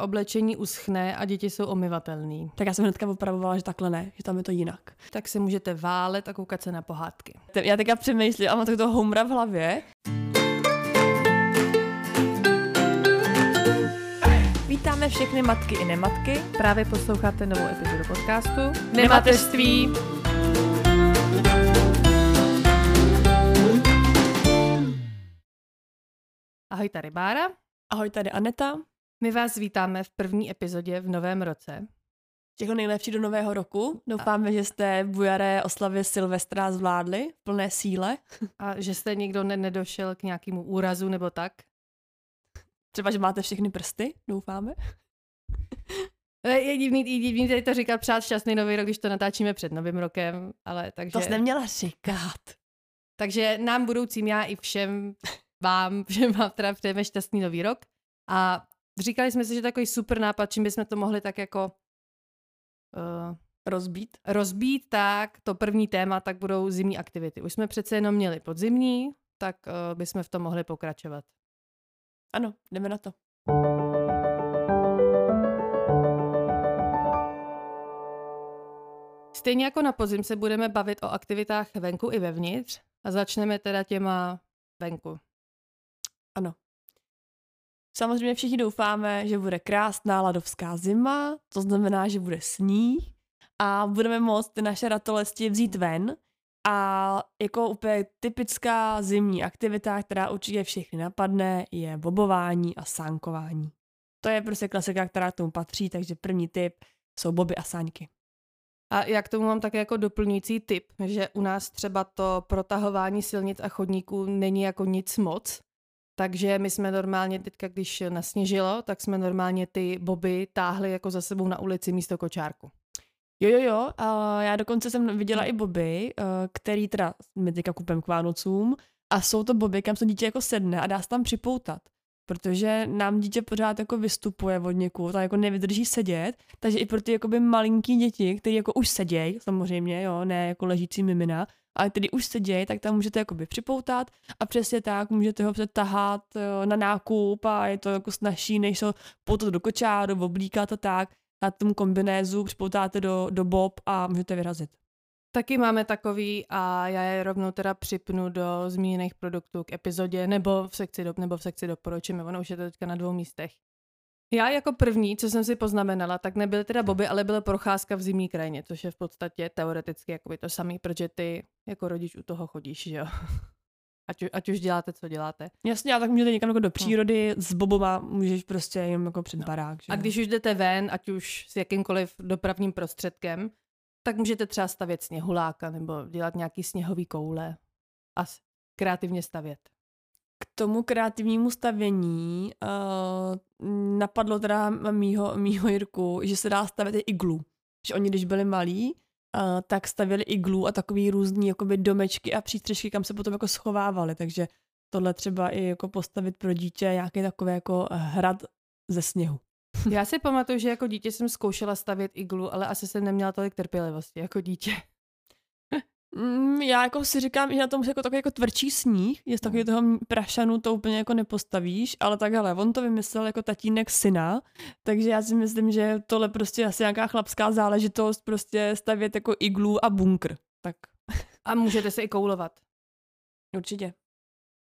oblečení uschne a děti jsou omyvatelný. Tak já jsem hnedka opravovala, že takhle ne, že tam je to jinak. Tak si můžete válet a koukat se na pohádky. Já teďka přemýšlím a mám toho humra v hlavě. Vítáme všechny matky i nematky. Právě posloucháte novou epizodu podcastu Nemateřství. Ahoj, tady Bára. Ahoj, tady Aneta. My vás vítáme v první epizodě v novém roce. Všechno nejlepší do nového roku. Doufáme, že jste bujaré oslavy Silvestra zvládli v plné síle. A že jste někdo ne- nedošel k nějakému úrazu nebo tak. Třeba, že máte všechny prsty, doufáme. Je divný, je divný tady to říkat přát šťastný nový rok, když to natáčíme před novým rokem, ale takže... To jsi neměla říkat. Takže nám budoucím já i všem vám, všem vám teda přejeme šťastný nový rok. A říkali jsme si, že takový super nápad, čím bychom to mohli tak jako uh, Rozbít. rozbít, tak to první téma, tak budou zimní aktivity. Už jsme přece jenom měli podzimní, tak uh, bychom v tom mohli pokračovat. Ano, jdeme na to. Stejně jako na podzim se budeme bavit o aktivitách venku i vevnitř a začneme teda těma venku. Samozřejmě všichni doufáme, že bude krásná ladovská zima, to znamená, že bude sníh a budeme moct ty naše ratolesti vzít ven a jako úplně typická zimní aktivita, která určitě všechny napadne, je bobování a sánkování. To je prostě klasika, která k tomu patří, takže první tip jsou boby a sáňky. A já k tomu mám také jako doplňující tip, že u nás třeba to protahování silnic a chodníků není jako nic moc, takže my jsme normálně teďka, když nasněžilo, tak jsme normálně ty boby táhli jako za sebou na ulici místo kočárku. Jo, jo, jo, a já dokonce jsem viděla i boby, eh, který teda my teďka kupujeme k Vánocům a jsou to boby, kam to dítě jako sedne a dá se tam připoutat. Protože nám dítě pořád jako vystupuje od někud a jako nevydrží sedět, takže i pro ty jakoby malinký děti, který jako už sedějí, samozřejmě, jo, ne jako ležící mimina, ale který už sedějí, tak tam můžete jakoby připoutat a přesně tak můžete ho přetahat jo, na nákup a je to jako snažší, než ho poutat do kočáru, oblíkat a tak. Na tom kombinézu připoutáte do, do bob a můžete vyrazit. Taky máme takový a já je rovnou teda připnu do zmíněných produktů k epizodě nebo v sekci do, nebo v sekci doporučíme, ono už je to teďka na dvou místech. Já jako první, co jsem si poznamenala, tak nebyly teda boby, ale byla procházka v zimní krajině, což je v podstatě teoreticky jakoby to samý, protože ty jako rodič u toho chodíš, že jo. Ať, ať už děláte, co děláte. Jasně, a tak můžete někam jako do přírody, s bobama můžeš prostě jenom jako před barák. Že? A když už jdete ven, ať už s jakýmkoliv dopravním prostředkem, tak můžete třeba stavět sněhuláka nebo dělat nějaký sněhový koule a kreativně stavět. K tomu kreativnímu stavění uh, napadlo teda mýho, mýho Jirku, že se dá stavět i iglu. Že oni, když byli malí, uh, tak stavěli iglu a takový různý jakoby domečky a přístřešky, kam se potom jako schovávali. Takže tohle třeba i jako postavit pro dítě nějaký takový jako hrad ze sněhu. Já si pamatuju, že jako dítě jsem zkoušela stavět iglu, ale asi jsem neměla tolik trpělivosti jako dítě. Mm, já jako si říkám, že na tom jako takový jako tvrdší sníh, je z takového toho prašanu to úplně jako nepostavíš, ale tak hele, on to vymyslel jako tatínek syna, takže já si myslím, že tohle prostě asi nějaká chlapská záležitost, prostě stavět jako iglu a bunkr. Tak A můžete se i koulovat. určitě.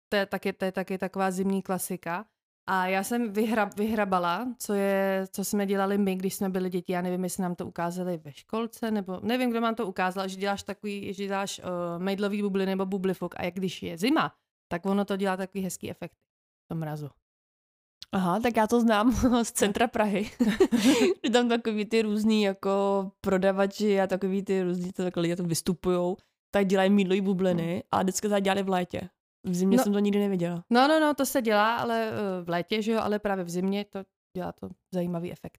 To je taky, to je taky taková zimní klasika. A já jsem vyhra, vyhrabala, co, je, co jsme dělali my, když jsme byli děti. Já nevím, jestli nám to ukázali ve školce, nebo nevím, kdo nám to ukázal, že děláš takový, že děláš uh, mejdlový bubly nebo bublifok a jak když je zima, tak ono to dělá takový hezký efekt v tom mrazu. Aha, tak já to znám z centra Prahy. že tam takový ty různý jako prodavači a takový ty různý to takhle lidi to vystupujou, tak dělají mídlový bubliny a vždycky to dělali v létě. V zimě No. jsem to nikdy neviděla. No, no, no, to se dělá, ale uh, v létě, že jo, ale právě v zimě to dělá to zajímavý efekt.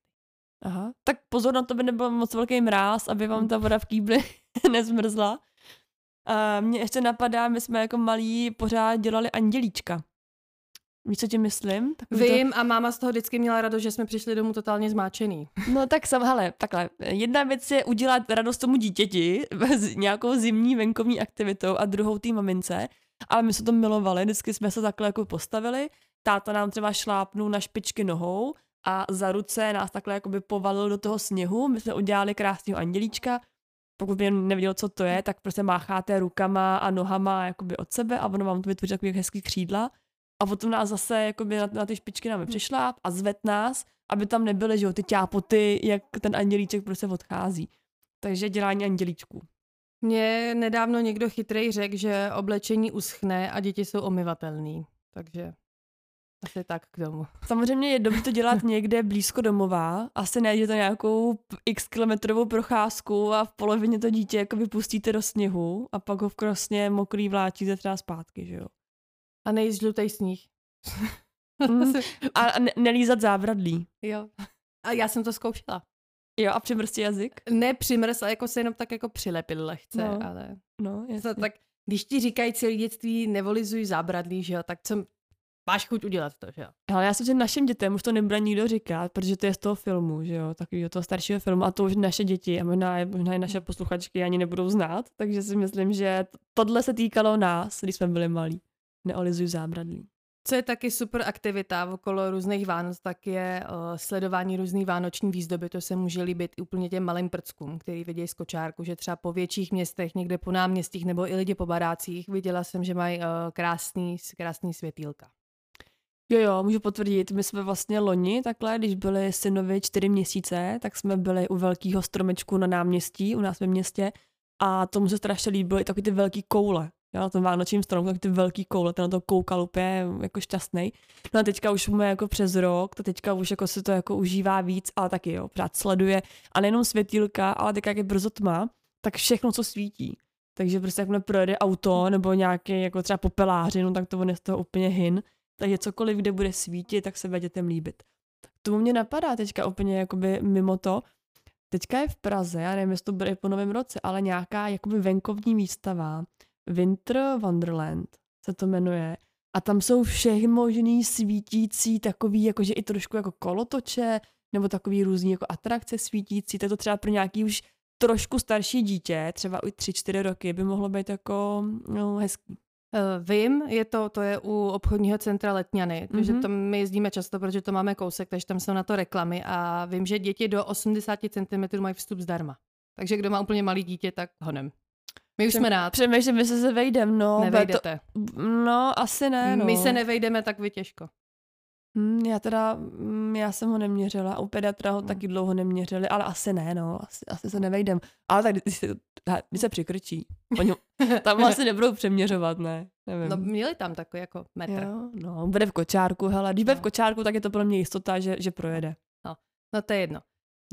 Aha. Tak pozor na to, by nebyl moc velký mráz, aby vám ta voda v kýbli nezmrzla. A mě ještě napadá, my jsme jako malí pořád dělali andělíčka. Víš, co tím myslím? Takový Vím a máma z toho vždycky měla radost, že jsme přišli domů totálně zmáčený. To, no tak sam, hele, takhle. Jedna věc je udělat radost tomu dítěti s nějakou zimní venkovní aktivitou a druhou té mamince. Ale my jsme to milovali, vždycky jsme se takhle jako postavili. Táta nám třeba šlápnul na špičky nohou a za ruce nás takhle jakoby povalil do toho sněhu. My jsme udělali krásného andělíčka. Pokud by nevěděl, co to je, tak prostě mácháte rukama a nohama jakoby od sebe a ono vám to vytvoří takový hezký křídla. A potom nás zase jakoby na, na ty špičky nám přišla a zved nás, aby tam nebyly, že jo, ty ťápoty, jak ten andělíček prostě odchází. Takže dělání andělíčků. Mně nedávno někdo chytrý řekl, že oblečení uschne a děti jsou omyvatelný. Takže asi tak k tomu. Samozřejmě je dobré to dělat někde blízko domova. Asi to nějakou x kilometrovou procházku a v polovině to dítě jako vypustíte do sněhu a pak ho v krosně mokrý vláčíte třeba zpátky, že jo. A nejít žlutej sníh. Mm. a ne- nelízat zábradlí. Jo. A já jsem to zkoušela. Jo, a přimrstí jazyk? Ne přimrs, ale jako se jenom tak jako přilepil lehce, no. ale... No, jasně. tak když ti říkají celý dětství, nevolizuj zábradlí, že jo, tak co máš chuť udělat to, že jo? Ale já si že našim dětem už to nebude nikdo říkat, protože to je z toho filmu, že jo, takového toho staršího filmu a to už naše děti a možná, možná i naše posluchačky ani nebudou znát, takže si myslím, že tohle se týkalo nás, když jsme byli malí. Neolizuj zábradlí. Co je taky super aktivita okolo různých Vánoc, tak je uh, sledování různých vánoční výzdoby. To se může líbit i úplně těm malým prckům, který vidějí z kočárku, že třeba po větších městech, někde po náměstích nebo i lidi po barácích, viděla jsem, že mají uh, krásný, krásný světýlka. Jo, jo, můžu potvrdit. My jsme vlastně loni takhle, když byli synovi čtyři měsíce, tak jsme byli u velkého stromečku na náměstí u nás ve městě a tomu se strašně líbilo i takový ty velký koule jo, na tom vánočním stromu, tak ty velký koule, ten na to koukal úplně jako šťastný. No a teďka už máme jako přes rok, to teďka už jako se to jako užívá víc, ale taky jo, pořád sleduje a nejenom světýlka, ale teďka jak je brzo tma, tak všechno, co svítí. Takže prostě jak projede auto nebo nějaký jako třeba popeláři, no tak to on je z toho úplně hin. Takže cokoliv, kde bude svítit, tak se bude líbit. Tomu mě napadá teďka úplně jakoby mimo to, Teďka je v Praze, já nevím, jestli to bude po novém roce, ale nějaká jakoby venkovní výstava, Winter Wonderland se to jmenuje. A tam jsou všechny možný svítící takový, jakože i trošku jako kolotoče, nebo takový různý jako atrakce svítící, tak to třeba pro nějaký už trošku starší dítě, třeba i tři, čtyři roky, by mohlo být jako no, hezký. Uh, vím, je to, to je u obchodního centra Letňany, mm-hmm. takže tam my jezdíme často, protože to máme kousek, takže tam jsou na to reklamy a vím, že děti do 80 cm mají vstup zdarma. Takže kdo má úplně malý dítě, tak honem. My už jsme rád. Přemýšlím, že se vejdem, no. Nevejdete. To, no, asi ne, no. My se nevejdeme tak vy těžko. Hmm, já teda, mm, já jsem ho neměřila, u pediatra ho hmm. taky dlouho neměřili, ale asi ne, no, asi, asi se nevejdem. Ale tak když se, když se přikrčí, oni tam asi nebudou přeměřovat, ne, nevím. No měli tam takový jako metr. Jo, no, bude v kočárku, hele, když no. bude v kočárku, tak je to pro mě jistota, že, že projede. No, no to je jedno.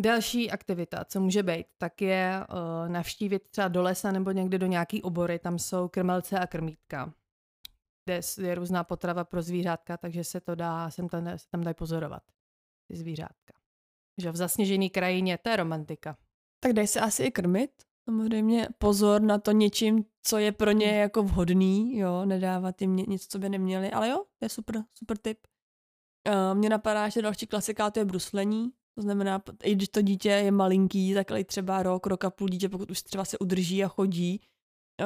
Další aktivita, co může být, tak je uh, navštívit třeba do lesa nebo někde do nějaký obory, tam jsou krmelce a krmítka, kde je různá potrava pro zvířátka, takže se to dá, sem tam, se tam dají pozorovat, ty zvířátka. Že v zasněžené krajině, to je romantika. Tak dej se asi i krmit, samozřejmě pozor na to něčím, co je pro ně hmm. jako vhodný, jo, nedávat jim nic, co by neměli, ale jo, to je super, super tip. Uh, mně napadá, že další klasika, to je bruslení, to znamená, i když to dítě je malinký, tak i třeba rok, rok a půl dítě, pokud už třeba se udrží a chodí,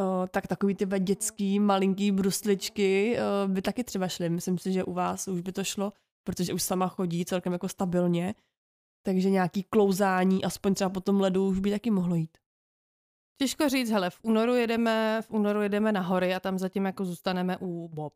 o, tak takový ty dětský malinký brusličky o, by taky třeba šly. Myslím si, že u vás už by to šlo, protože už sama chodí celkem jako stabilně. Takže nějaký klouzání, aspoň třeba po tom ledu, už by taky mohlo jít. Těžko říct, hele, v únoru jedeme, v únoru jedeme na hory a tam zatím jako zůstaneme u Bob.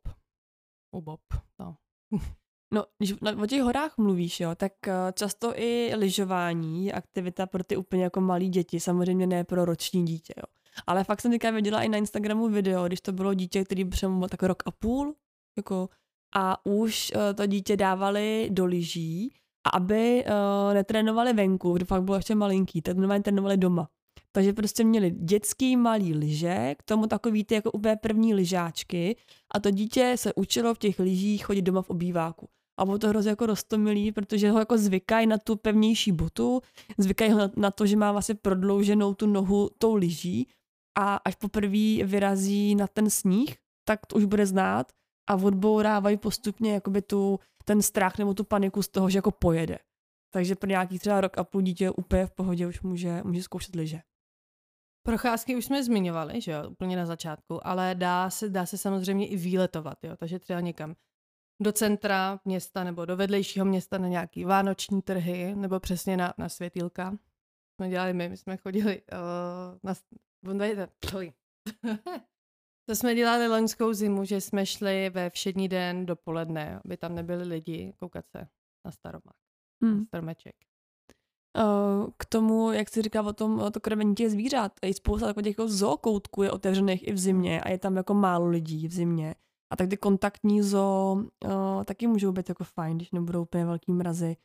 U Bob, no. No, když o těch horách mluvíš, jo, tak eh, často i lyžování je aktivita pro ty úplně jako malí děti, samozřejmě ne pro roční dítě, jo. Ale fakt jsem teďka viděla i na Instagramu video, když to bylo dítě, který byl tak rok a půl, jako, a už uh, to dítě dávali do lyží, a aby uh, netrénovali venku, kdy fakt bylo ještě malinký, tak normálně trénovali doma. Takže prostě měli dětský malý lyže, k tomu takový ty jako úplně první lyžáčky a to dítě se učilo v těch lyžích chodit doma v obýváku a bylo to hrozně jako roztomilý, protože ho jako zvykají na tu pevnější botu, zvykají ho na, to, že má vlastně prodlouženou tu nohu tou lyží a až poprvé vyrazí na ten sníh, tak to už bude znát a odbourávají postupně jakoby tu, ten strach nebo tu paniku z toho, že jako pojede. Takže pro nějaký třeba rok a půl dítě úplně v pohodě už může, může zkoušet lyže. Procházky už jsme zmiňovali, že jo, úplně na začátku, ale dá se, dá se samozřejmě i výletovat, jo, takže třeba někam do centra města nebo do vedlejšího města na nějaký vánoční trhy nebo přesně na, na světýlka. Jsme dělali my, my jsme chodili uh, na... to jsme dělali loňskou zimu, že jsme šli ve všední den dopoledne, aby tam nebyli lidi, koukat se na staromák, hmm. na stromeček. Uh, k tomu, jak jsi říkal o tom, o to krmení těch zvířat, i spousta takových jako zookoutků je otevřených i v zimě a je tam jako málo lidí v zimě. A tak ty kontaktní zoo uh, taky můžou být jako fajn, když nebudou úplně velký mrazy,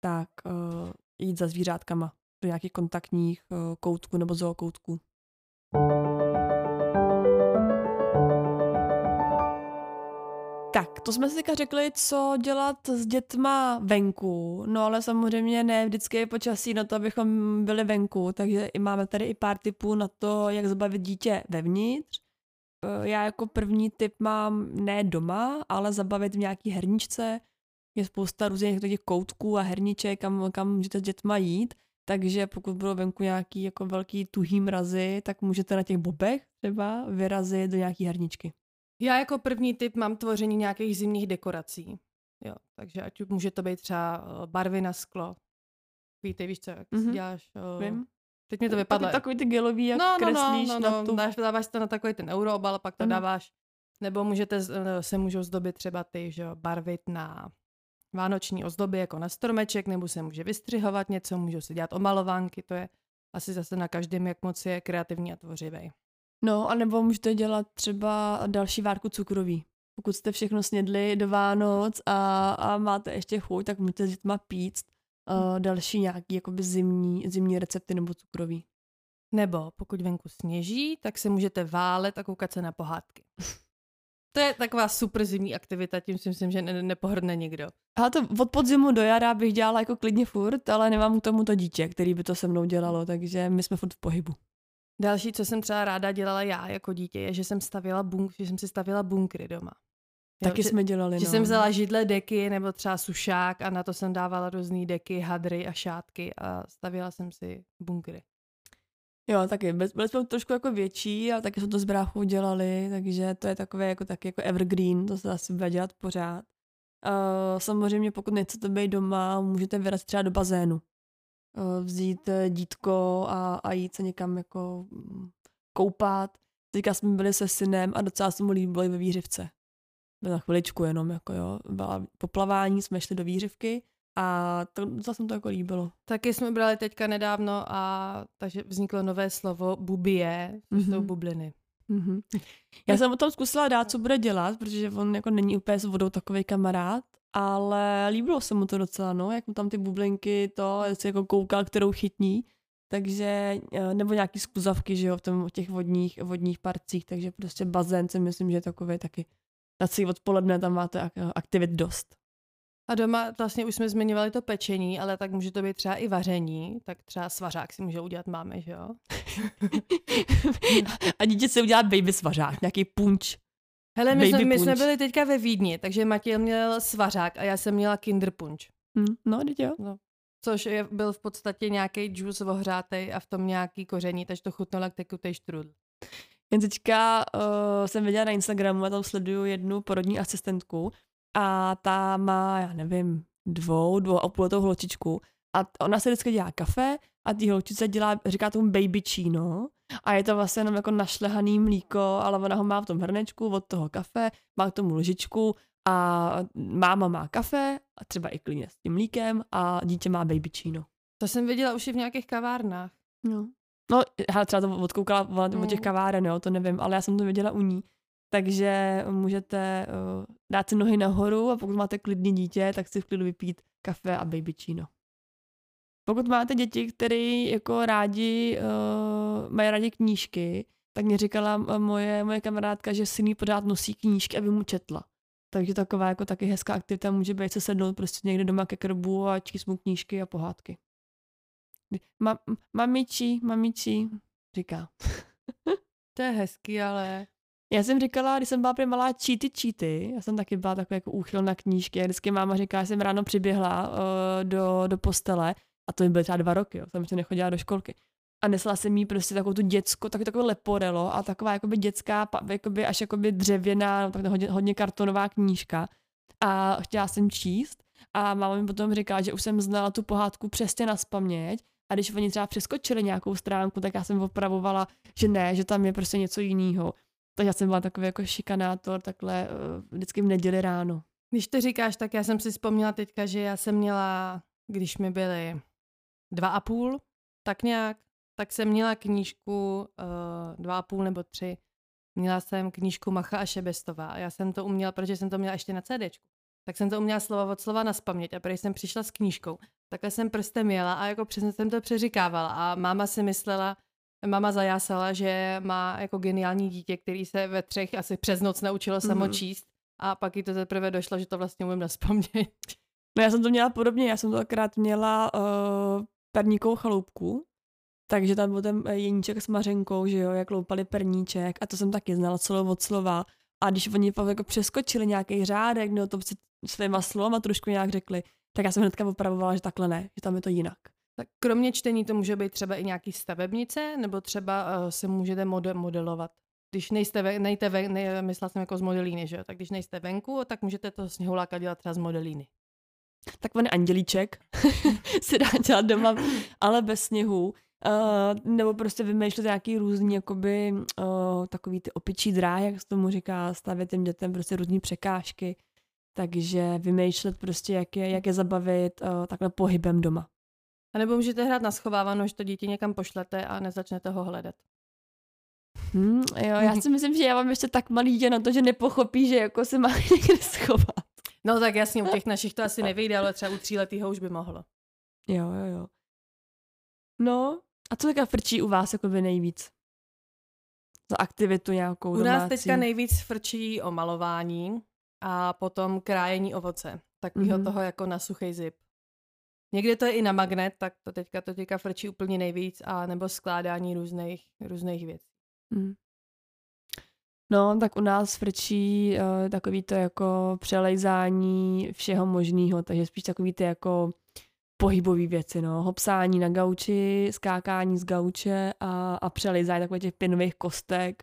tak uh, jít za zvířátkama do nějakých kontaktních uh, koutků nebo zookoutků. Tak, to jsme si teďka řekli, co dělat s dětma venku, no ale samozřejmě ne vždycky je počasí na to, abychom byli venku, takže máme tady i pár tipů na to, jak zabavit dítě vevnitř. Eh, já jako první tip mám ne doma, ale zabavit v nějaký herničce. Je spousta různých těch koutků a herniček, kam, kam můžete s dětma jít. Takže pokud budou venku nějaký jako velký tuhý mrazy, tak můžete na těch bobech třeba vyrazit do nějaký herničky. Já jako první typ mám tvoření nějakých zimních dekorací. Jo, takže ať může to být třeba eh, barvy na sklo. Víte, víš co, jak mm-hmm. si děláš... Uh, Vím. Teď mi to vypadlo. Takový ty gelový, jak no, no, kreslíš no, no, no, na tu... Dáš, dáváš to na takový ten euroobal, pak to mm. dáváš. Nebo můžete, eh, se můžou zdobit třeba ty, že barvit na vánoční ozdoby jako na stromeček, nebo se může vystřihovat něco, můžou se dělat omalovánky, to je asi zase na každém, jak moc je kreativní a tvořivý. No, a nebo můžete dělat třeba další várku cukroví. Pokud jste všechno snědli do Vánoc a, a máte ještě chuť, tak můžete s dětma pít uh, další nějaký jakoby zimní, zimní recepty nebo cukroví. Nebo pokud venku sněží, tak se můžete válet a koukat se na pohádky. To je taková super zimní aktivita, tím si myslím, že ne- nepohrdne nikdo. A to od podzimu do jara bych dělala jako klidně furt, ale nemám k tomu to dítě, který by to se mnou dělalo, takže my jsme furt v pohybu. Další, co jsem třeba ráda dělala já jako dítě, je, že jsem stavila bunk, že jsem si stavila bunkry doma. Jo, Taky že, jsme dělali, Že no. jsem vzala židle deky nebo třeba sušák a na to jsem dávala různé deky, hadry a šátky a stavila jsem si bunkry. Jo, taky. Byli jsme trošku jako větší a taky jsme to s bráchou dělali, takže to je takové jako taky jako evergreen, to se asi bude dělat pořád. Uh, samozřejmě pokud nechcete být doma, můžete vyrazit třeba do bazénu. Uh, vzít eh, dítko a, a jít se někam jako mm, koupat. Teďka jsme byli se synem a docela se mu líbilo i ve výřivce. Na chviličku jenom, jako jo. Byla poplavání, jsme šli do výřivky a to docela jsem to jako líbilo. Taky jsme brali teďka nedávno a takže vzniklo nové slovo bubie, mm-hmm. jsou bubliny. Mm-hmm. Já jsem o tom zkusila dát, co bude dělat, protože on jako není úplně s vodou takový kamarád, ale líbilo se mu to docela, no, jak mu tam ty bublinky, to, si jako koukal, kterou chytní, takže, eh, nebo nějaký skluzavky, že jo, v tom, těch vodních, vodních parcích, takže prostě bazén si myslím, že je takový taky na celý odpoledne tam máte aktivit dost. A doma vlastně už jsme zmiňovali to pečení, ale tak může to být třeba i vaření, tak třeba svařák si může udělat máme, že jo? a dítě si udělat baby svařák, nějaký punč. Hele, my, jsme, my jsme byli teďka ve Vídni, takže Matěj měl svařák a já jsem měla kinder punč. Hmm, no, teď jo. No. Což je, byl v podstatě nějaký džus ohřátej a v tom nějaký koření, takže to chutnalo jak tekutej štrudl. Jen teďka uh, jsem viděla na Instagramu a tam sleduju jednu porodní asistentku a ta má, já nevím, dvou, dvou a půl letou holčičku a ona se vždycky dělá kafe a ty holčice dělá, říká tomu baby číno a je to vlastně jenom jako našlehaný mlíko, ale ona ho má v tom hrnečku od toho kafe, má k tomu lžičku a máma má kafe a třeba i klidně s tím mlíkem a dítě má baby číno. To jsem viděla už i v nějakých kavárnách. No. No, já třeba to odkoukala no. od těch kaváren, jo, to nevím, ale já jsem to viděla u ní. Takže můžete uh, dát si nohy nahoru a pokud máte klidný dítě, tak si v klidu vypít kafe a baby číno. Pokud máte děti, které jako rádi, uh, mají rádi knížky, tak mě říkala moje, moje kamarádka, že syný pořád nosí knížky, aby mu četla. Takže taková jako taky hezká aktivita může být se sednout prostě někde doma ke krbu a číst mu knížky a pohádky. Ma, mamiči, mamiči, říká. to je hezký, ale já jsem říkala, když jsem byla prý malá cheaty cheaty, já jsem taky byla takový jako úchyl na knížky, a vždycky máma říká, že jsem ráno přiběhla uh, do, do postele a to mi byly třeba dva roky, jo, jsem ještě nechodila do školky. A nesla jsem jí prostě takovou tu dětskou, takový takové leporelo a taková jakoby dětská, jakoby až jakoby dřevěná, no, tak hodně, hodně kartonová knížka. a chtěla jsem číst a máma mi potom říkala, že už jsem znala tu pohádku přesně na spaměť a když oni třeba přeskočili nějakou stránku, tak já jsem opravovala, že ne, že tam je prostě něco jiného. Takže já jsem byla takový jako šikanátor takhle uh, vždycky v neděli ráno. Když to říkáš, tak já jsem si vzpomněla teďka, že já jsem měla, když mi byly dva a půl, tak nějak, tak jsem měla knížku uh, dva a půl nebo tři. Měla jsem knížku Macha a Šebestová já jsem to uměla, protože jsem to měla ještě na CDčku. Tak jsem to uměla slova od slova na spaměť a když jsem přišla s knížkou, takhle jsem prstem jela a jako přesně jsem to přeříkávala a máma si myslela, Mama zajásala, že má jako geniální dítě, který se ve třech asi přes noc naučilo samo mm. číst a pak jí to teprve došlo, že to vlastně umím naspamět. No já jsem to měla podobně, já jsem to akorát měla uh, perníkou chaloupku, takže tam byl ten jeníček s mařenkou, že jo, jak loupali perníček a to jsem taky znala slovo od slova. A když oni pak jako přeskočili nějaký řádek, nebo to svýma slovama trošku nějak řekli, tak já jsem hnedka opravovala, že takhle ne, že tam je to jinak. Tak kromě čtení to může být třeba i nějaký stavebnice, nebo třeba uh, se můžete mode- modelovat. Když nejste, ve, nejte ve, ne, myslela jsem jako z modelíny, že jo? Tak když nejste venku, tak můžete to sněhuláka dělat třeba z modelíny. Tak on andělíček si dá dělat doma, ale bez sněhu. Uh, nebo prostě vymýšlet nějaký různý, jakoby, uh, takový ty opičí dráhy, jak se tomu říká, stavět těm dětem prostě různé překážky. Takže vymýšlet prostě, jak je, jak je zabavit uh, takhle pohybem doma. A nebo můžete hrát na schovávanou, že to dítě někam pošlete a nezačnete ho hledat. Hmm, jo, já si myslím, že já mám ještě tak malý dítě na to, že nepochopí, že jako se má někde schovat. No tak jasně, u těch našich to asi nevyjde, ale třeba u tříletýho už by mohlo. Jo, jo, jo. No, a co teďka frčí u vás jako by nejvíc? Za aktivitu nějakou U nás teďka nejvíc frčí o malování a potom krájení ovoce. Takového mm-hmm. toho jako na suchý zip. Někde to je i na magnet, tak to teďka to teďka frčí úplně nejvíc, a nebo skládání různých, různých věcí. Mm. No, tak u nás frčí uh, takový to jako přelejzání všeho možného, takže spíš takový ty jako pohybové věci, no. Hopsání na gauči, skákání z gauče a, a přelejzání takových těch pinových kostek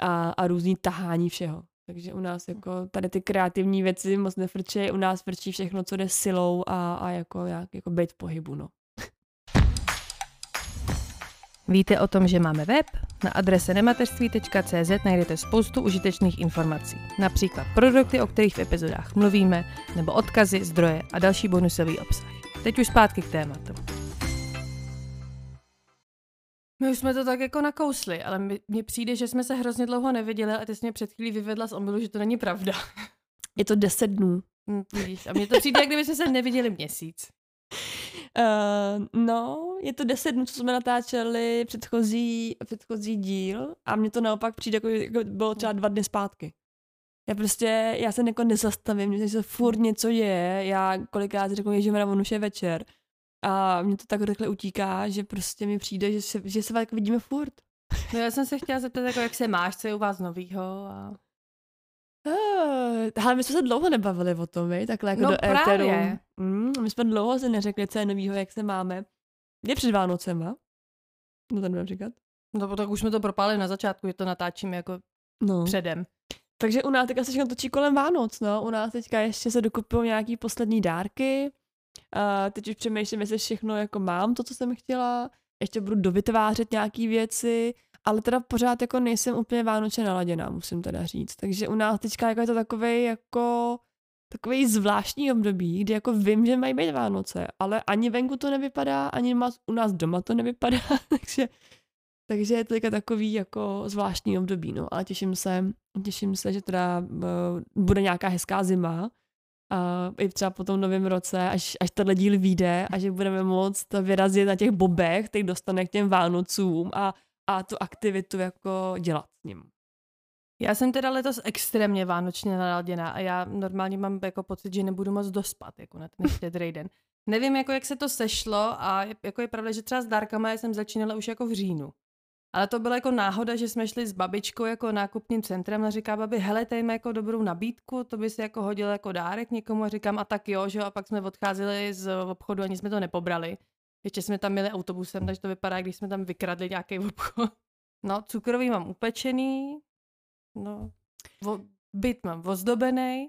a, a různý tahání všeho. Takže u nás jako tady ty kreativní věci moc nefrčí, u nás frčí všechno, co jde silou a, a jako, jak, jako být v pohybu, no. Víte o tom, že máme web? Na adrese nemateřství.cz najdete spoustu užitečných informací, například produkty, o kterých v epizodách mluvíme, nebo odkazy, zdroje a další bonusový obsah. Teď už zpátky k tématu. My už jsme to tak jako nakousli, ale mně přijde, že jsme se hrozně dlouho neviděli a ty jsi mě před chvílí vyvedla z omylu, že to není pravda. Je to deset dnů. Vidíš, a mně to přijde, jak kdyby jsme se neviděli měsíc. Uh, no, je to deset dnů, co jsme natáčeli předchozí, předchozí díl a mně to naopak přijde, jako, jako bylo třeba dva dny zpátky. Já prostě, já se jako nezastavím, že se furt něco je, já kolikrát řeknu, že na on už je večer a mě to tak rychle utíká, že prostě mi přijde, že se, že se tak vidíme furt. No já jsem se chtěla zeptat, jako jak se máš, co je u vás novýho a... Uh, ale my jsme se dlouho nebavili o tom, vy? takhle jako no do právě. éteru. Mm, my jsme dlouho se neřekli, co je novýho, jak se máme. Je před Vánocema. No to nevím říkat. No tak už jsme to propálili na začátku, že to natáčíme jako no. předem. Takže u nás teďka se všechno točí kolem Vánoc, no. U nás teďka ještě se dokupují nějaký poslední dárky. A teď už přemýšlím, jestli všechno jako mám, to, co jsem chtěla. Ještě budu dovytvářet nějaký věci, ale teda pořád jako nejsem úplně vánočně naladěná, musím teda říct. Takže u nás teďka jako je to takový jako takový zvláštní období, kdy jako vím, že mají být Vánoce, ale ani venku to nevypadá, ani u nás doma to nevypadá, takže, takže je to teďka takový jako zvláštní období, no, ale těším se, těším se, že teda uh, bude nějaká hezká zima, a i třeba po tom novém roce, až, až tenhle díl vyjde a že budeme moct vyrazit na těch bobech, který dostane k těm Vánocům a, a tu aktivitu jako dělat s ním. Já jsem teda letos extrémně vánočně naladěná a já normálně mám jako pocit, že nebudu moc dospat jako na ten štědrý den. Nevím, jako jak se to sešlo a jako je pravda, že třeba s dárkama jsem začínala už jako v říjnu. Ale to byla jako náhoda, že jsme šli s babičkou jako nákupním centrem a říká babi, hele, tady jako dobrou nabídku, to by si jako hodil jako dárek někomu a říkám, a tak jo, že a pak jsme odcházeli z obchodu, ani jsme to nepobrali. Ještě jsme tam měli autobusem, takže to vypadá, když jsme tam vykradli nějaký obchod. No, cukrový mám upečený, no, vo, byt mám ozdobený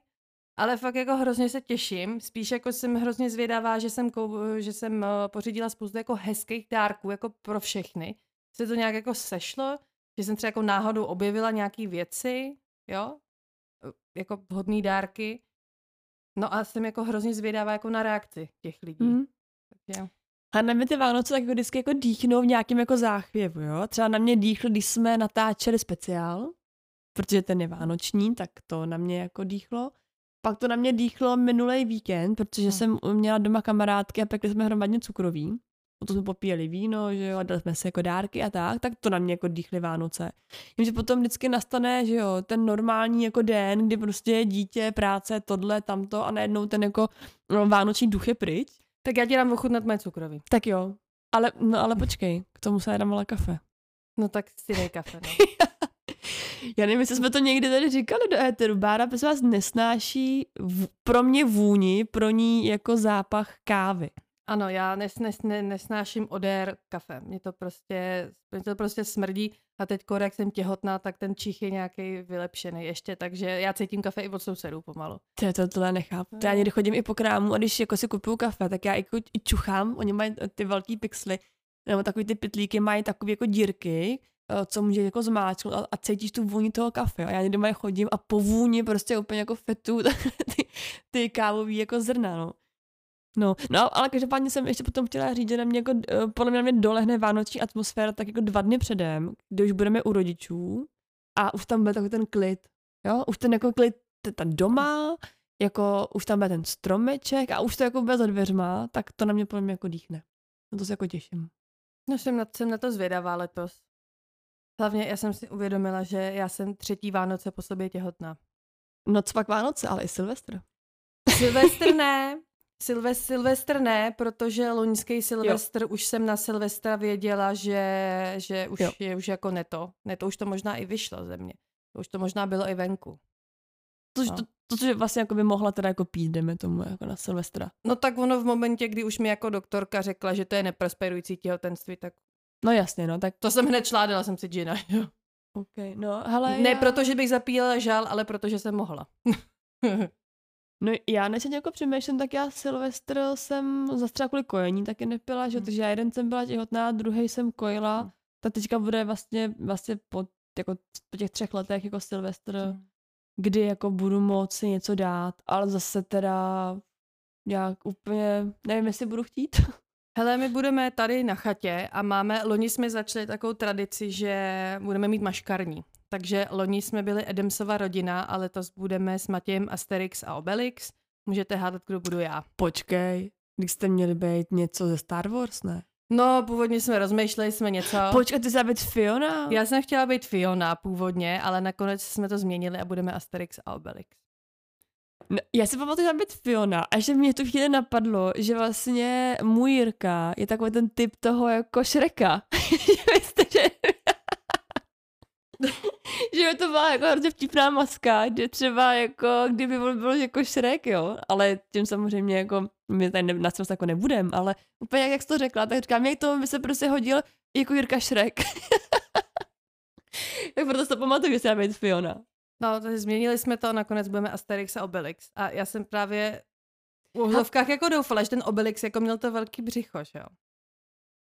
Ale fakt jako hrozně se těším, spíš jako jsem hrozně zvědavá, že jsem, že jsem uh, pořídila spoustu jako hezkých dárků, jako pro všechny. Se to nějak jako sešlo, že jsem třeba jako náhodou objevila nějaký věci, jo, Uh, jako vhodné dárky. No a jsem jako hrozně zvědavá jako na reakci těch lidí. Mm. Takže... A na mě ty Vánoce tak jako vždycky jako dýchnou v nějakém jako záchvěvu, jo. Třeba na mě dýchlo, když jsme natáčeli speciál, protože ten je vánoční, tak to na mě jako dýchlo. Pak to na mě dýchlo minulý víkend, protože Hmm. jsem měla doma kamarádky a pekli jsme hromadně cukroví. Potom jsme popíjeli víno, že jo, a dali jsme si jako dárky a tak, tak to na mě jako dýchly Vánoce. Jenže potom vždycky nastane, že jo, ten normální jako den, kdy prostě je dítě, práce, tohle, tamto a najednou ten jako no, vánoční duch je pryč. Tak já ti dám ochutnat moje cukroví. Tak jo. Ale, no ale počkej, k tomu se dám ale kafe. No tak si dej kafe, no. Já nevím, jestli jsme to někdy tady říkali do éteru. Bára bez vás nesnáší v, pro mě vůni, pro ní jako zápach kávy. Ano, já nes, nes, ne, nesnáším odér kafe. Mě to prostě, mě to prostě smrdí a teď jak jsem těhotná, tak ten čich je nějaký vylepšený ještě, takže já cítím kafe i od sousedů pomalu. To, to tohle nechápu. To já někdy chodím i po krámu a když jako si kupuju kafe, tak já jako i čuchám, oni mají ty velký pixely, nebo takový ty pitlíky mají takové jako dírky, eh, co může jako zmáčknout a, a cítíš tu vůni toho kafe. A já někdy mají chodím a po vůni prostě úplně jako fetu ty, ty kávový jako zrna, no. No, no, ale každopádně jsem ještě potom chtěla říct, že na mě jako, eh, podle mě na mě dolehne vánoční atmosféra tak jako dva dny předem, kdy už budeme u rodičů a už tam bude takový ten klid, jo, už ten jako klid t- ta doma, jako už tam bude ten stromeček a už to jako bude za dveřma, tak to na mě podle mě jako dýchne. No to se jako těším. No jsem na, jsem na to zvědavá letos. Hlavně já jsem si uvědomila, že já jsem třetí Vánoce po sobě těhotná. No co pak Vánoce, ale i Silvestr. Silvestr ne, Silvestr, Silvestr ne, protože loňský Silvestr jo. už jsem na Silvestra věděla, že, že už Jo. je už jako neto. Neto už to možná i vyšlo ze mě. To už to možná bylo i venku. Což No. to, to, že vlastně jako by mohla teda jako pít, jdeme tomu, jako na Silvestra. No tak ono v momentě, kdy už mi jako doktorka řekla, že to je neprosperující těhotenství, tak No jasně, no tak to jsem hned šla, dala jsem si džina. Jo. OK, no hele. Ne já... proto, že bych zapíjela žal, ale protože jsem mohla. No já než jako přemýšlím, tak já Silvestr jsem zase třeba kvůli kojení taky nepila, že? Hmm. takže já jeden jsem byla těhotná, druhý jsem kojila, Hmm. tak teďka bude vlastně, vlastně po, jako po těch třech letech jako Silvestr, Hmm. kdy jako budu moci něco dát, ale zase teda nějak úplně, nevím, jestli budu chtít. Hele, my budeme tady na chatě a máme, loni jsme začali takovou tradici, že budeme mít maškarní. Takže loni jsme byli Edemsova rodina a letos budeme s Matějem Asterix a Obelix. Můžete hádat, kdo budu já. Počkej, když jste měli být něco ze Star Wars, ne? No, původně jsme rozmýšleli jsme něco. Počkej, ty jsi být Fiona? Já jsem chtěla být Fiona původně, ale nakonec jsme to změnili a budeme Asterix a Obelix. No, já si pamatuju, mám být Fiona a že mě tu chvíli napadlo, že vlastně můj Jirka je takový ten typ toho jako Šreka. že že... že by to byla jako hrozně vtipná maska, že třeba jako, kdyby byl, byl jako Šrek, jo, ale tím samozřejmě jako, my tady ne, na sebe jako nebudem, ale úplně jak, jak jsi to řekla, tak říkám, jak to by se prostě hodil jako Jirka Šrek. tak proto to pamatuju, že jsem být Fiona. No, takže změnili jsme to a nakonec budeme Asterix a Obelix. A já jsem právě v uvozovkách jako doufala, že ten Obelix jako měl to velký břicho, že jo.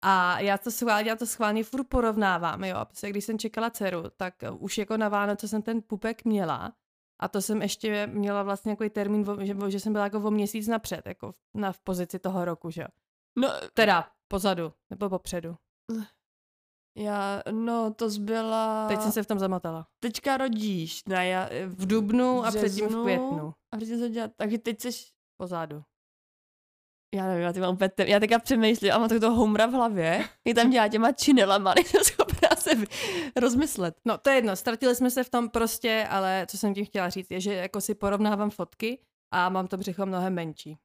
A já to schválně, já to schválně furt porovnávám, jo. A prostě když jsem čekala dceru, tak už jako na Vánoce jsem ten pupek měla. A to jsem ještě měla vlastně jako termín, že, že jsem byla jako o měsíc napřed, jako v- na, v pozici toho roku, že jo. No, Teda pozadu, nebo popředu. já, no, to zbyla... Teď jsem se v tom zamotala. teďka rodíš na ja, V dubnu a předtím v květnu. A předtím se dělat, takže teď jsi, Pozadu. Já nevím, já, ty mám úplně, tem- já teďka přemýšlím a mám tak toho humra v hlavě, jak tam dělá těma činelama, nejsem schopná se rozmyslet. No to je jedno, ztratili jsme se v tom prostě, ale co jsem tím chtěla říct, je, že jako si porovnávám fotky a mám to břicho mnohem menší.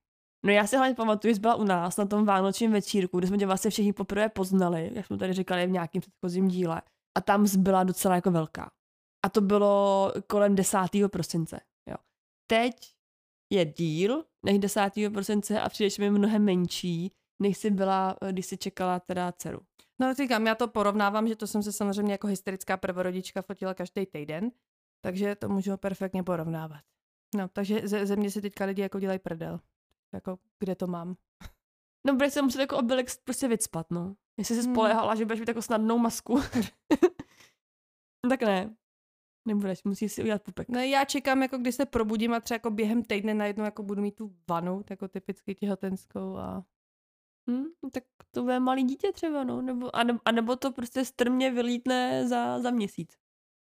No já si hlavně pamatuju, že byla u nás na tom vánočním večírku, kde jsme tě vlastně všichni poprvé poznali, jak jsme tady říkali v nějakém předchozím díle. A tam byla docela jako velká. A to bylo kolem 10. prosince. Jo. Teď je díl než 10. prosince a přijdeš mi mnohem menší, než jsi byla, eh, když jsi čekala teda dceru. No říkám, já to porovnávám, že to jsem se samozřejmě jako hysterická prvorodička fotila každý týden, takže to můžu perfektně porovnávat. No, takže ze, ze mě si teďka lidi jako dělají prdel. Jako, kde to mám? No, bude se muset jako obilek prostě vycpat, no. Jestli jsi Hmm. spolehala, že budeš mít jako snadnou masku. tak ne. Nebudeš, musíš si udělat pupek. No já čekám, jako když se probudím a třeba jako během týdne najednou jako budu mít tu vanu, jako typicky těhotenskou a Hm, tak to bude malý dítě třeba, no. Nebo, a, nebo, a nebo to prostě strmě vylítne za, za měsíc.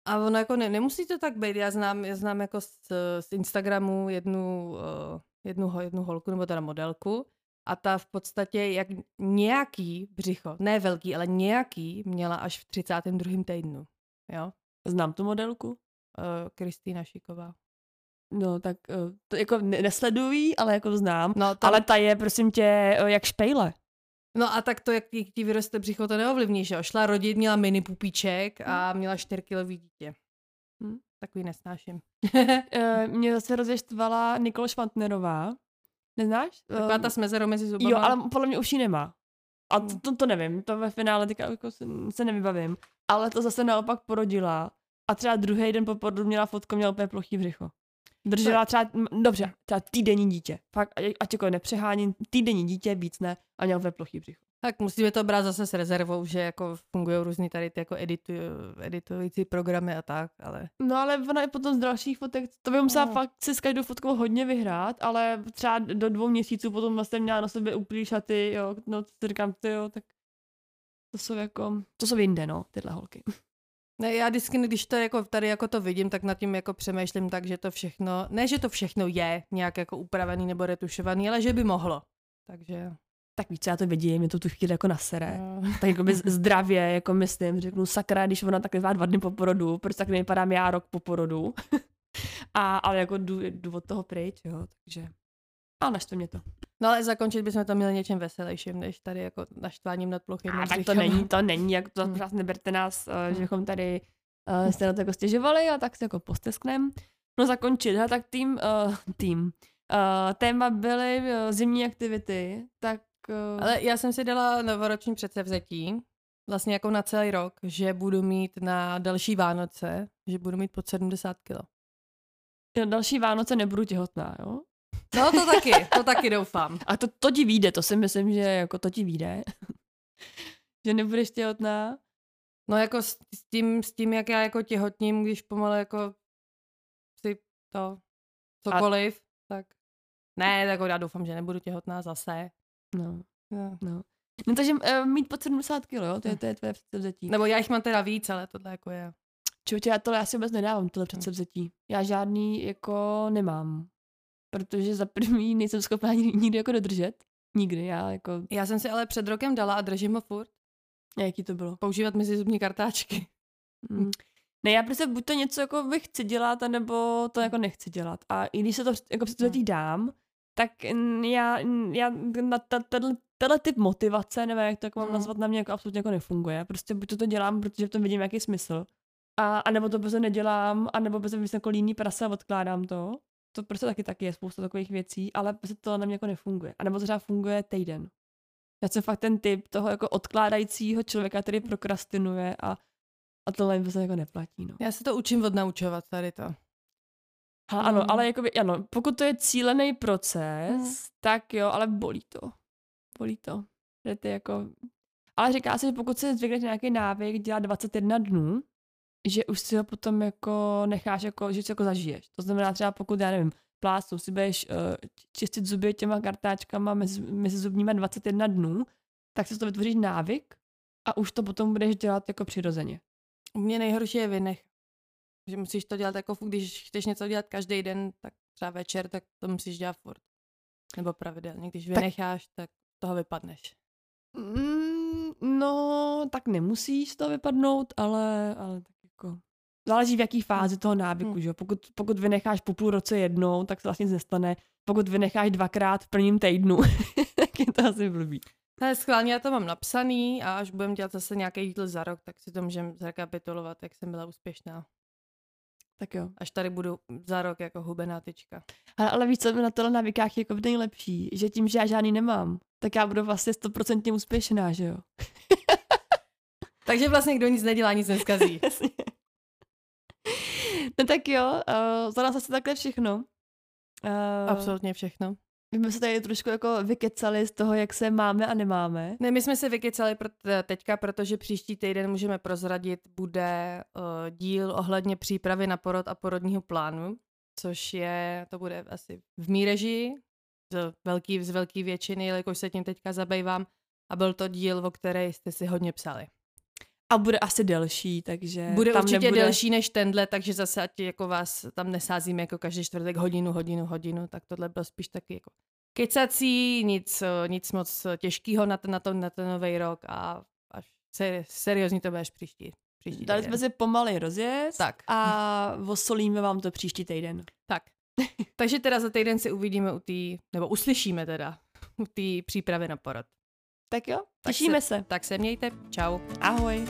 A ono jako ne, nemusí to tak být. Já znám, já znám jako z, z Instagramu jednu, uh, jednu, jednu holku, nebo teda modelku, a ta v podstatě jak nějaký břicho, ne velký, ale nějaký, měla až v 32. týdnu. Jo? Znám tu modelku. Uh, Kristýna Šiková. No, tak eh, to jako ne- nesledují, ale jako znám. No, tam, Ale ta je, prosím tě, eh, jak špejle. no a tak to, jak ti vyroste břicho, to neovlivní, že jo? Šla rodit, měla mini pupíček a měla 4 kilový dítě. Hm. Takový nesnáším. Mě zase rozještvala Nikol Švantnerová. Neznáš? Taková ta s mezerou mezi zubama. Jo, ale podle mě už ji nemá. A to, Hmm. to, to nevím, to ve finále teďka jako se, se nevybavím. Ale to zase naopak porodila a třeba druhý den po porodu měla fotku, měla úplně plochý břicho. Držela třeba, dobře, třeba týdenní dítě. Fakt, ať, ať jako nepřeháním, týdenní dítě, víc ne, a měla úplně plochý břicho. Tak musíme to brát zase s rezervou, že jako fungují různý tady ty jako editu, editující programy a tak, ale No ale ona je potom z dalších fotek, to by musela No. fakt si s každou fotkou hodně vyhrát, ale třeba do dvou měsíců potom vlastně měla na sobě úplný šaty, jo, no to říkám, ty jo, tak to jsou jako, to jsou jinde, no, tyhle holky. ne, já vždycky, když to jako tady jako to vidím, tak nad tím jako přemýšlím tak, že to všechno, ne, že to všechno je nějak jako upravený nebo retušovaný, ale že by mohlo. Takže Tak víc, já to vidím, mě to tu chvíli jako nasere. no, Tak jako by zdravě, jako myslím, řeknu sakra, když ona tak vypadá dva dny po porodu, proč tak nevypadám já rok po porodu. A, ale jako jdu, jdu od toho pryč, jo, takže. A naštve mě to. no ale zakončit bychom to měli něčem veselějším, než tady jako naštváním nad plochým A tak to není, to není, jak to Hmm. neberte nás, uh, Hmm. že bychom tady uh, jste na to jako stěžovali a tak si jako postesknem. No zakončit, hele, tak tým, uh, tým. Uh, téma byly uh, zimní aktivity, tak Ale já jsem si dala novoroční předsevzetí, vlastně jako na celý rok, že budu mít na další Vánoce, že budu mít pod 70 kg. na další Vánoce nebudu těhotná, jo? No to taky, to taky doufám. A to, to ti vyjde, to si myslím, že jako to ti vyjde. že nebudeš těhotná. No jako s, s, tím, s tím, jak já jako těhotním, když pomalu jako si to cokoliv, A... tak ne, tak já doufám, že nebudu těhotná zase. No, No. no. No takže uh, mít pod 70 kg, jo? To je, to je tvoje předsevzetí. Nebo já jich mám teda víc, ale tohle jako je. Čověče, já tohle asi vůbec nedávám, tohle předsevzetí. Já žádný jako nemám. Protože za první nejsem schopná ni- nikdy jako dodržet. Nikdy, já jako, Já jsem si ale před rokem dala a držím ho furt, jaký to bylo. používat mezi zubní kartáčky. Mm. Ne, já prostě buď to něco jako bych chci dělat, nebo to jako nechci dělat. A i když se to jako předsevzetí dám, tak já, já na ta- tenhle tenhle typ motivace, nevím, jak to jako mám Mm. nazvat, na mě jako absolutně jako nefunguje. Prostě buď to, to dělám, protože v tom vidím jaký smysl. A, a nebo to prostě nedělám, a nebo prostě myslím jako líný prase a odkládám to. To prostě taky taky je spousta takových věcí, ale prostě to na mě jako nefunguje. A nebo to třeba funguje týden. Já jsem fakt ten typ toho jako odkládajícího člověka, který prokrastinuje a, a tohle mi prostě jako neplatí. No. Já se to učím odnaučovat tady to. Ha, ano, Mm. ale jakoby, ano, pokud to je cílený proces, Mm. tak jo, ale bolí to. Bolí to. Že ty jako... Ale říká se, že pokud si zvykneš nějaký návyk dělat 21 dnů, že už si ho potom jako necháš, jako, že si jako zažiješ. To znamená třeba pokud, já nevím, plástu si budeš uh, čistit zuby těma kartáčkama mezi, mezi zubníma 21 dnů, tak si to vytvoříš návyk a už to potom budeš dělat jako přirozeně. U mě nejhorší je vynech. Že musíš to dělat jako, když chceš něco dělat každý den, tak třeba večer, tak to musíš dělat furt. Nebo pravidelně. Když vynecháš, tak toho vypadneš. Mm, no, tak nemusíš to vypadnout, ale, ale tak jako... Záleží v jaký fázi toho návyku, Hmm. že jo. Pokud, pokud vynecháš po půl roce jednou, tak to vlastně nic nestane. Pokud vynecháš dvakrát v prvním týdnu, tak je to asi blbý. Ale schválně já to mám napsaný a až budeme dělat zase nějaký díl za rok, tak si to můžeme zrekapitulovat, jak jsem byla úspěšná. Tak jo. Až tady budu za rok jako hubená tyčka. Ale, ale víš, co mi na tohle návykách je jako nejlepší, že tím, že já žádný nemám, tak já budu vlastně stoprocentně úspěšná, že jo. Takže vlastně kdo nic nedělá, nic neskazí. No tak jo, uh, za nás asi takhle všechno. Uh, Absolutně všechno. My jsme se tady trošku jako vykecali z toho, jak se máme a nemáme. Ne, my jsme se vykecali pro teďka, protože příští týden můžeme prozradit, bude uh, díl ohledně přípravy na porod a porodního plánu, což je, to bude asi v mý režii, z velký, z velký většiny, jelikož se tím teďka zabývám a byl to díl, o který jste si hodně psali. A bude asi delší, takže Bude tam určitě nebude... delší než tenhle, takže zase ať jako vás tam nesázíme jako každý čtvrtek hodinu, hodinu, hodinu, tak tohle byl spíš taky jako kecací, nic, nic moc těžkého na, ten, na, to, na ten nový rok a až ser, seriózní to budeš příští. příští Dali týden. jsme si pomalej rozjezd Tak. a osolíme vám to příští týden. Tak. Takže teda za týden si uvidíme u té, nebo uslyšíme teda, u té přípravy na porod. Tak jo, Tak těšíme se. Tak se mějte, čau. Ahoj.